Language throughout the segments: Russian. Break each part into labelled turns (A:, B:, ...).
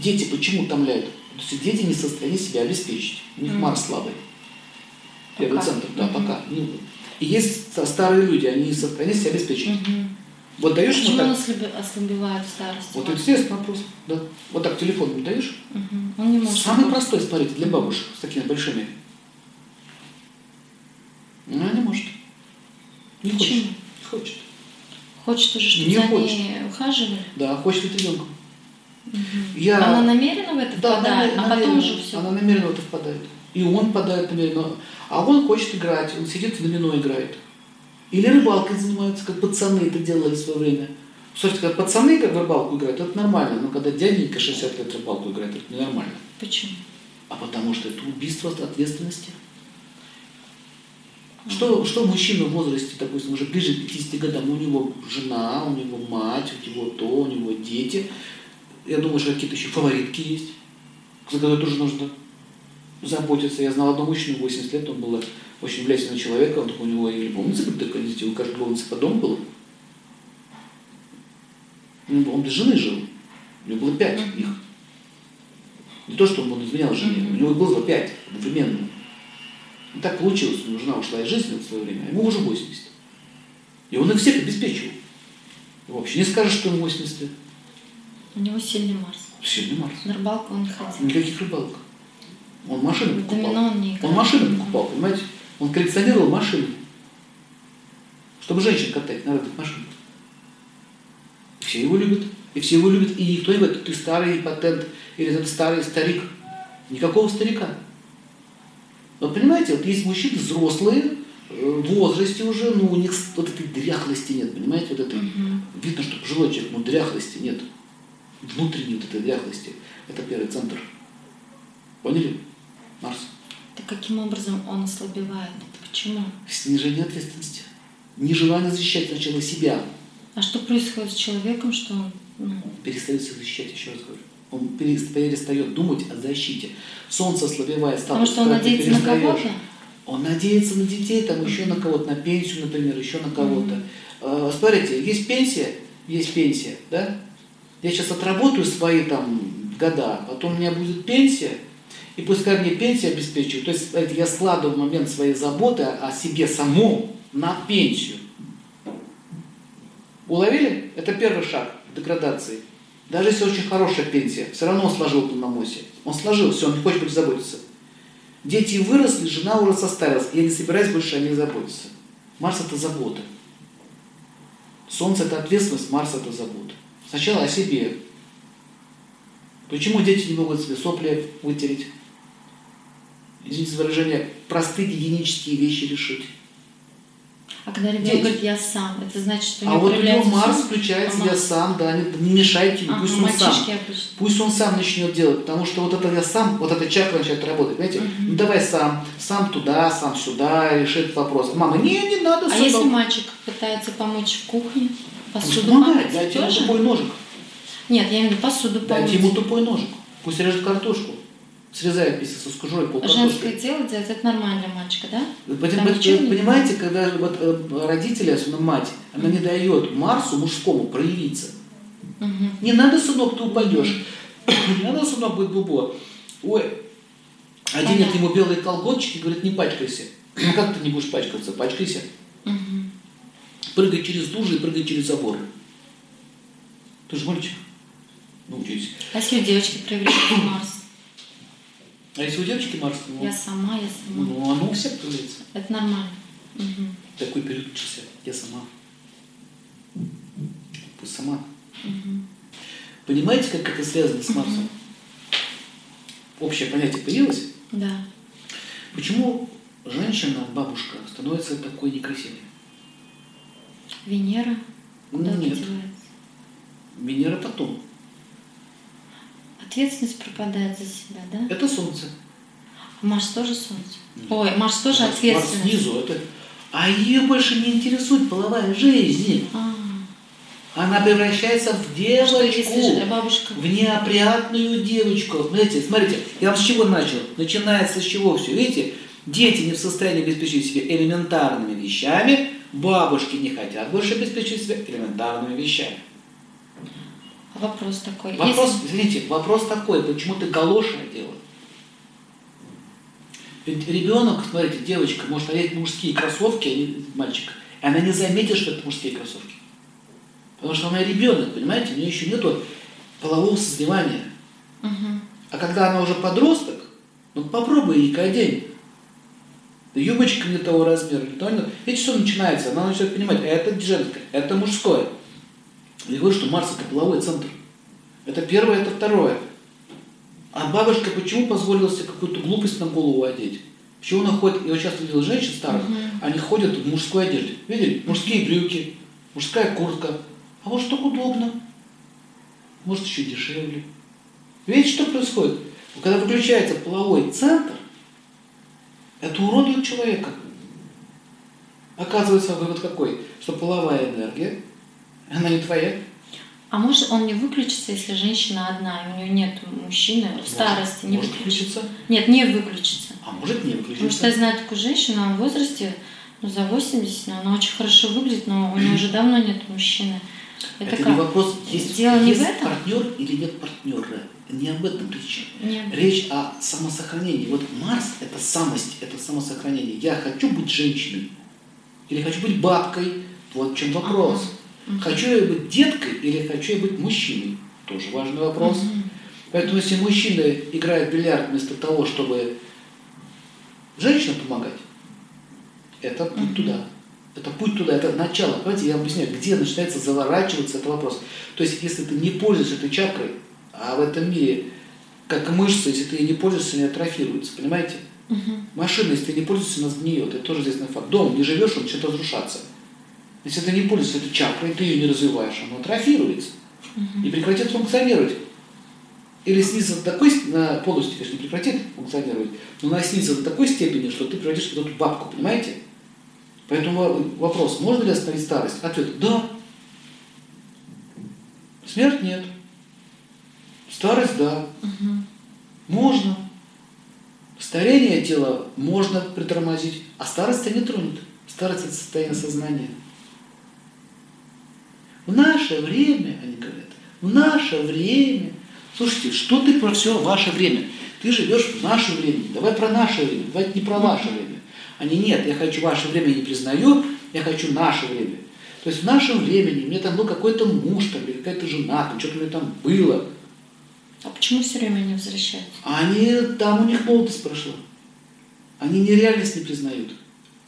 A: Дети почему томляют? Потому что дети не в состоянии себя обеспечить. У них
B: Мгм.
A: Марс слабый. Первый
B: Пока.
A: центр, да,
B: Мгм.
A: пока. Ну, И есть ста- старые люди, они не в состоянии себя обеспечить.
B: Мгм.
A: Вот даешь ему
B: Почему
A: так,
B: он ослабе- ослабевает в старости?
A: вот
B: Марс?
A: интересный вопрос, да. Вот так телефон ему даешь.
B: Мгм. Он не может.
A: Самый
B: работать.
A: простой, смотрите, для бабушек с такими большими. Ну, она не может. Не хочет.
B: Почему?
A: Не хочет.
B: Хочет уже, чтобы
A: Не
B: за
A: хочет.
B: ней ухаживали.
A: Да, хочет быть ребенком.
B: Мгм.
A: Я...
B: Она намеренно в это
A: Да,
B: впадает,
A: намеренно-
B: а потом
A: намеренно.
B: уже все.
A: Она намеренно в это впадает. И он впадает намеренно. А он хочет играть, он сидит в домино играет. Или рыбалкой занимаются, как пацаны это делали в свое время. Слушайте, когда пацаны как рыбалку играют, это нормально. Но когда дяденька 60 лет рыбалку играет, это ненормально.
B: Почему?
A: А потому что это убийство от ответственности. Что, что мужчина в возрасте, допустим, уже ближе к 50 годам, у него жена, у него мать, у него то, у него дети. Я думаю, что какие-то еще фаворитки есть, за которые тоже нужно заботиться. Я знал одного мужчину, 80 лет, он был очень влиятельный человек, он такой, у него и любовница детей, у каждого любовницы по дому было. Он без жены жил, у него было пять их. Не то, что он изменял жене, у него было пять одновременно. И так получилось, у него жена ушла из жизни в свое время, а ему уже 80. И он их всех обеспечивал. И вообще не скажешь, что ему 80 лет.
B: У него сильный Марс.
A: Сильный Марс.
B: На рыбалку он ходил.
A: Никаких рыбалок. Он машины покупал.
B: домино он не играл.
A: Он машины покупал, понимаете? Он коллекционировал машины. Чтобы женщин катать на этих машинах. И все его любят. И все его любят. И никто не говорит, ты старый патент или ты старый старик. Никакого старика. Вот понимаете, вот есть мужчины взрослые, э, в возрасте уже, но у них вот этой дряхлости нет, понимаете, вот этой.
B: Мгм.
A: Видно, что пожилой человек, но дряхлости нет. Внутренней вот этой дряхлости. Это первый центр. Поняли? Марс.
B: Так каким образом он ослабевает? Почему?
A: Снижение ответственности. Нежелание защищать сначала себя.
B: А что происходит с человеком, что он ну,
A: Перестает себя защищать, еще раз говорю. Он перес- перестает думать о защите. Солнце ослабевает,
B: Потому
A: статус
B: что он надеется на кого-то?
A: Он надеется на детей, там еще на кого-то, на пенсию, например, еще на кого-то. Э, Смотрите, есть пенсия, есть пенсия, да? Я сейчас отработаю свои там года, потом у меня будет пенсия, и пускай мне пенсия обеспечивает, то есть я складываю момент своей заботы о себе самом на пенсию. Уловили? Это первый шаг деградации. Даже если очень хорошая пенсия, все равно он сложил полномочия. Он сложил, все, он не хочет больше заботиться. Дети выросли, жена уже состарилась, и я не собираюсь больше о них заботиться. Марс – это забота. Солнце – это ответственность, Марс – это забота. Сначала о себе. Почему дети не могут себе сопли вытереть? Извините за выражение, простые гигиенические вещи решить.
B: А когда ребенок
A: Дети.
B: говорит, я сам, это значит, что
A: А вот у него Марс включается,
B: А
A: я сам, да, не, не мешайте ему,
B: Ага,
A: пусть он сам.
B: обычно.
A: Пусть он сам начнет делать, потому что вот это я сам, вот эта чакра начинает работать, понимаете?
B: Мгм.
A: Ну давай сам, сам туда, сам сюда, реши этот вопрос. Мама, не, не надо
B: А
A: сюда.
B: если мальчик пытается помочь в кухне,
A: Пусть
B: посуду
A: помогает,
B: помыть
A: дайте ему
B: тоже?
A: тупой ножик.
B: Нет, я имею в виду посуду
A: Дайте
B: помыть.
A: ему тупой ножик. Пусть режет картошку. Срезает вместе со скужой пол
B: Женское дело делать, это нормально мальчика, да? Не
A: понимаете, когда вот, э, родители, особенно мать, она не дает Марсу мужскому проявиться.
B: Мгм.
A: Не надо, сынок, ты упадешь. Не надо, сынок, будет бубо. Ой, оденет
B: Понятно.
A: ему белые колготчики, говорит, не пачкайся. Ну как ты не будешь пачкаться? Пачкайся. Прыгай через лужи и прыгай через забор. Ты же мальчик. Научись.
B: А если у девочки проявляется Марс?
A: А если у девочки Марс, ну,
B: Я сама, я сама.
A: ну оно у всех проявляется.
B: Это нормально. Мгм.
A: Такой период учишься. Я сама. Пусть сама.
B: Мгм.
A: Понимаете, как это связано с Марсом? Общее понятие появилось?
B: Да.
A: Почему женщина, бабушка, становится такой некрасивой?
B: Венера куда-то
A: Нет. Венера потом.
B: Ответственность пропадает за себя, да?
A: Это Солнце.
B: А Марс тоже Солнце.
A: Нет.
B: Ой, Марс тоже
A: Марс-
B: ответственность.
A: Марс снизу. Это... А ее больше не интересует половая жизнь.
B: А,
A: Она превращается в девочку.
B: бабушка...
A: в неопрятную девочку. Знаете, смотрите, я вам с чего начал? Начинается с чего все? Видите, дети не в состоянии обеспечить себя элементарными вещами, бабушки не хотят больше обеспечить себя элементарными вещами.
B: Вопрос такой.
A: Вопрос,
B: Если-
A: извините, вопрос такой, почему ты галоши одела? Ведь ребенок, смотрите, девочка может надеть мужские кроссовки, а не мальчик, и она не заметит, что это мужские кроссовки. Потому что она ребенок, понимаете, у нее еще нету полового созревания.
B: Мгм.
A: А когда она уже подросток, ну попробуй ей одень. Юбочка не того размера, не того, не того. Видите, что начинается? Она начинает понимать, это женское, это мужское. Я говорю, что Марс это половой центр. Это первое, это второе. А бабушка почему позволила себе какую-то глупость на голову одеть? Почему она ходит, я вот часто видел женщин старых,
B: Мгм.
A: они ходят в мужской одежде. Видели? Мужские брюки, мужская куртка. А вот что удобно. Может еще дешевле. Видите, что происходит? Когда выключается половой центр, это уродует человека. Оказывается, вывод какой? Что половая энергия, она не твоя.
B: А может он не выключится, если женщина одна, и у нее нет мужчины в старости, не
A: может
B: выключится? Нет, не выключится.
A: а может не
B: Потому что я знаю такую женщину, она в возрасте, ну, за 80, но она очень хорошо выглядит, но у нее уже давно нет мужчины. Это,
A: Это
B: как?
A: не вопрос, есть,
B: Дело
A: есть партнер или нет партнера. Не об этом речь.
B: Нет.
A: Речь о самосохранении. Вот Марс – это самость, это самосохранение. Я хочу быть женщиной или хочу быть бабкой. Вот в чем вопрос.
B: Мгм.
A: Хочу я быть деткой или хочу я быть мужчиной? Тоже важный вопрос.
B: Мгм.
A: Поэтому если мужчина играет в бильярд вместо того, чтобы женщинам помогать, это путь
B: Мгм.
A: туда. Это путь туда, это начало. Понимаете, я объясняю, где начинается заворачиваться этот вопрос. То есть, если ты не пользуешься этой чакрой, а в этом мире, как мышцы, если ты ей не пользуешься, они атрофируются, понимаете?
B: Мгм.
A: Машина, если ты не пользуешься, она сгниет. Это тоже известный факт. Дом не живешь, он начинает разрушаться. Если ты не пользуешься этой чакрой, ты ее не развиваешь, она атрофируется
B: Мгм.
A: и прекратит функционировать. Или снизу до такой, на полости, конечно, не прекратит функционировать, но она снизу до такой степени, что ты превратишься в эту бабку, понимаете? Поэтому во- вопрос, можно ли остановить старость? Ответ – да. Смерть – нет. Старость – да.
B: Мгм.
A: Можно. Старение тела можно притормозить, а старость не тронет. Старость – это состояние сознания. В наше время, они говорят, в наше время. Слушайте, что ты про все ваше время? Ты живешь в наше время. Давай про наше время, давай не про ваше время. Они, нет, я хочу ваше время не признаю, я хочу наше время. То есть в нашем времени мне там был какой-то муж там, или какая-то жена, там что-то у меня там было.
B: А почему все время не возвращаются?
A: А они, там у них молодость прошла. Они нереальность не признают.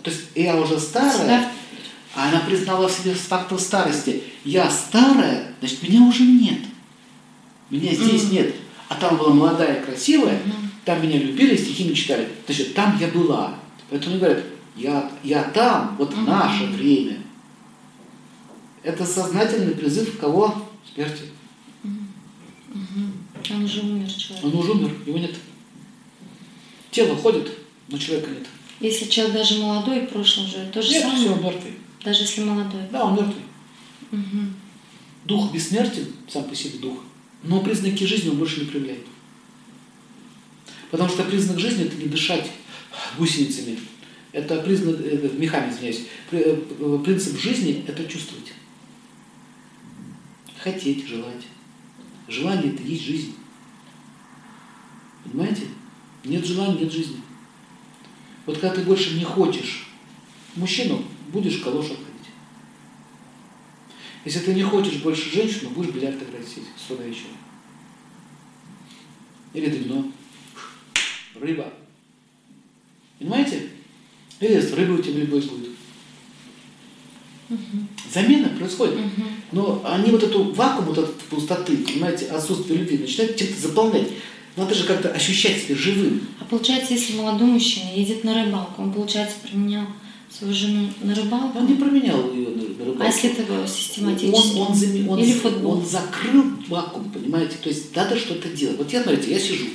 A: То есть я уже старая,
B: Всегда-
A: а она признала в себе фактор старости. Я старая, значит, меня уже нет. Меня здесь
B: Мгм.
A: нет. А там была молодая, красивая,
B: Мгм.
A: там меня любили, стихи мечтали. Значит, там я была. Поэтому они говорят, я, я там, вот
B: Мгм.
A: наше время. Это сознательный призыв кого? Смерти.
B: Мгм. Он уже умер человек.
A: Он уже умер, его нет. Тело ходит, но человека нет.
B: Если человек даже молодой, в прошлом живет, то же
A: Нет,
B: самое.
A: все, он мертвый.
B: Даже если молодой.
A: Да, он мертвый.
B: Мгм.
A: Дух бессмертен, сам по себе дух, но признаки жизни он больше не проявляет. Потому что признак жизни – это не дышать гусеницами. Это признак, э, мехами, извиняюсь. Э, Принцип жизни – это чувствовать. Хотеть, желать. Желание – это есть жизнь. Понимаете? Нет желания, нет жизни. Вот когда ты больше не хочешь мужчину, будешь в калошах ходить. Если ты не хочешь больше женщину, будешь бильярд играть сидеть с утра вечера. Или домино. Рыба. Понимаете? Или с рыбой у тебя любовь будет. Замена происходит.
B: Мгм.
A: Но они вот эту вакуум, вот эту пустоты, понимаете, отсутствие любви, начинают чем-то заполнять. Надо же как-то ощущать себя живым.
B: А получается, если молодой мужчина едет на рыбалку, он, получается, применял свою жену на рыбалку?
A: Он не променял ее на, на рыбалку.
B: А если это систематически?
A: Он, он, заме- он,
B: Или футбол?
A: он закрыл вакуум, понимаете? То есть надо что-то делать. Вот я, смотрите, я сижу.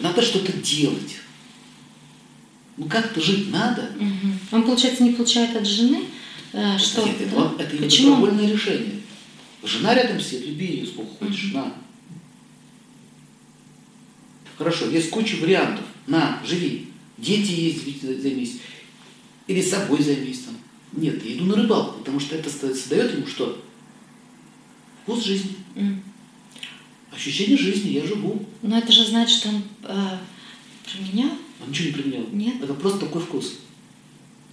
A: Надо что-то делать. Ну как-то жить надо.
B: Мгм. Он, получается, не получает от жены э, что-то,
A: это,
B: да?
A: он- это его
B: Почему?
A: добровольное решение. Жена рядом сидит, люби ее сколько хочешь, на. Хорошо, есть куча вариантов. На, живи. Дети есть, займись. Или собой займись там. Нет, я иду на рыбалку, потому что это создает ему что? Вкус жизни.
B: М.
A: Ощущение жизни, я живу.
B: Но это же значит, что он э, про меня?
A: Он ничего не применял.
B: Нет.
A: Это просто такой вкус.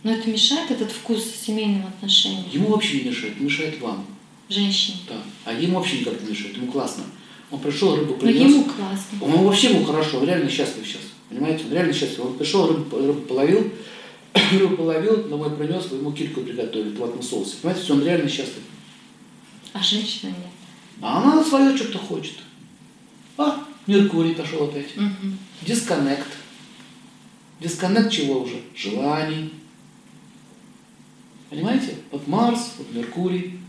B: Но это мешает этот вкус семейным отношениям?
A: Ему вообще не мешает, мешает вам.
B: Женщине.
A: Да. А ему вообще никак не мешает, ему классно. Он пришел, рыбу
B: Но
A: принес.
B: ему классно.
A: Он вообще ему хорошо, он реально счастлив сейчас. Понимаете, он реально счастлив. Он пришел, рыбу, рыбу половил, рыбу половил, домой принес, ему кильку приготовили в соусе. Понимаете, он реально счастлив.
B: А женщина нет.
A: А она свое что-то хочет. А, Меркурий пошел опять.
B: Мгм.
A: Дисконнект. Дисконнект чего уже? Желаний. Понимаете? Вот Марс, вот Меркурий.